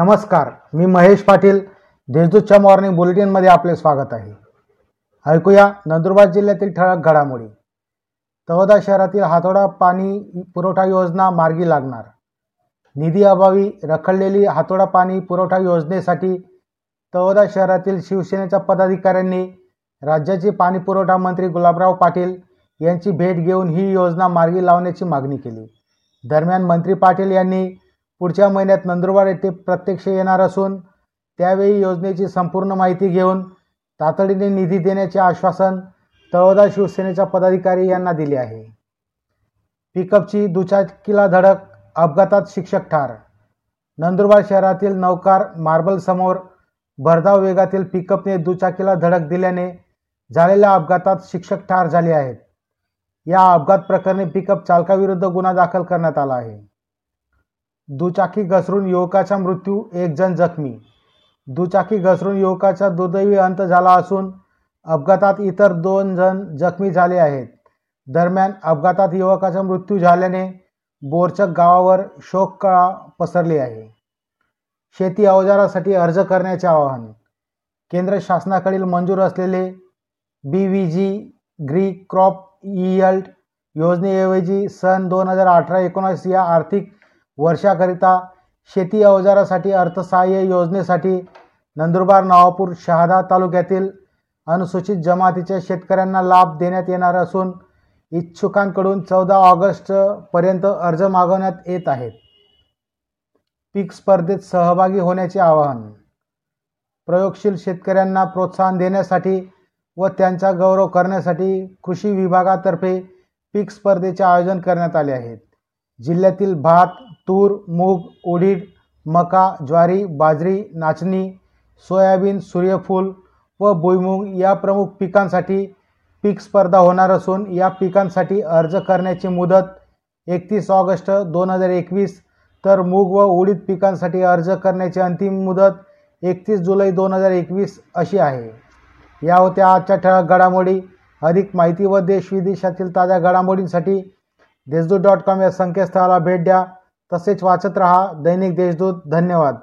नमस्कार मी महेश पाटील. देशदूतच्या मॉर्निंग बुलेटिनमध्ये आपले स्वागत आहे. ऐकूया नंदुरबार जिल्ह्यातील ठळक घडामोडी. तळोदा शहरातील हातोडा पाणी पुरवठा योजना मार्गी लागणार. निधी अभावी रखडलेली हातोडा पाणी पुरवठा योजनेसाठी तळोदा शहरातील शिवसेनेच्या पदाधिकाऱ्यांनी राज्याचे पाणी पुरवठा मंत्री गुलाबराव पाटील यांची भेट घेऊन ही योजना मार्गी लावण्याची मागणी केली. दरम्यान मंत्री पाटील यांनी पुढच्या महिन्यात नंदुरबार येथे प्रत्यक्ष येणार असून त्यावेळी योजनेची संपूर्ण माहिती घेऊन तातडीने निधी देण्याचे आश्वासन तळोदा शिवसेनेच्या पदाधिकारी यांना दिले आहे. पिकअपची दुचाकीला धडक अपघातात शिक्षक ठार. नंदुरबार शहरातील नौकार मार्बल समोर भरधाव वेगातील पिकअपने दुचाकीला धडक दिल्याने झालेल्या अपघातात शिक्षक ठार झाले आहेत. या अपघात प्रकरणी पिकअप चालकाविरुद्ध गुन्हा दाखल करण्यात आला आहे. दुचाकी घसरून युवकाचा मृत्यू एक जण जखमी. दुचाकी घसरून युवकाचा दुर्दैवी अंत झाला असून अपघातात इतर दोन जण जखमी झाले आहेत. दरम्यान अपघातात युवकाचा मृत्यू झाल्याने बोरचक गावावर शोककळा पसरली आहे. शेती अवजारासाठी अर्ज करण्याचे आवाहन. केंद्र शासनाकडील मंजूर असलेले बी व्ही जी ग्री क्रॉप ईयल्ट योजनेऐवजी सन दोन हजार अठरा एकोणास या आर्थिक वर्षाकरिता शेती अवजारासाठी अर्थसहाय्य योजनेसाठी नंदुरबार नवापूर शहादा तालुक्यातील अनुसूचित जमातीच्या शेतकऱ्यांना लाभ देण्यात येणार असून इच्छुकांकडून चौदा ऑगस्टपर्यंत अर्ज मागवण्यात येत आहेत. पीक स्पर्धेत सहभागी होण्याचे आवाहन. प्रयोगशील शेतकऱ्यांना प्रोत्साहन देण्यासाठी व त्यांचा गौरव करण्यासाठी कृषी विभागातर्फे पीक स्पर्धेचे आयोजन करण्यात आले आहेत जिल्ह्यातील भात तूर मूग उडीद मका ज्वारी बाजरी नाचणी सोयाबीन सूर्यफूल व भुईमूग या प्रमुख पिकांसाठी पीक स्पर्धा होणार असून या पिकांसाठी अर्ज करण्याची मुदत एकतीस ऑगस्ट दोन हजार एकवीस तर मूग व उडीद पिकांसाठी अर्ज करण्याची अंतिम मुदत एकतीस जुलै दोन हजार एकवीस अशी आहे. या होत्या आजच्या ठळक घडामोडी. अधिक माहिती व देश विदेशातील ताज्या घडामोडींसाठी देशदूत डॉट कॉम या संकेतस्थळाला भेट द्या. तसेच वाचत रहा दैनिक देशदूत. धन्यवाद.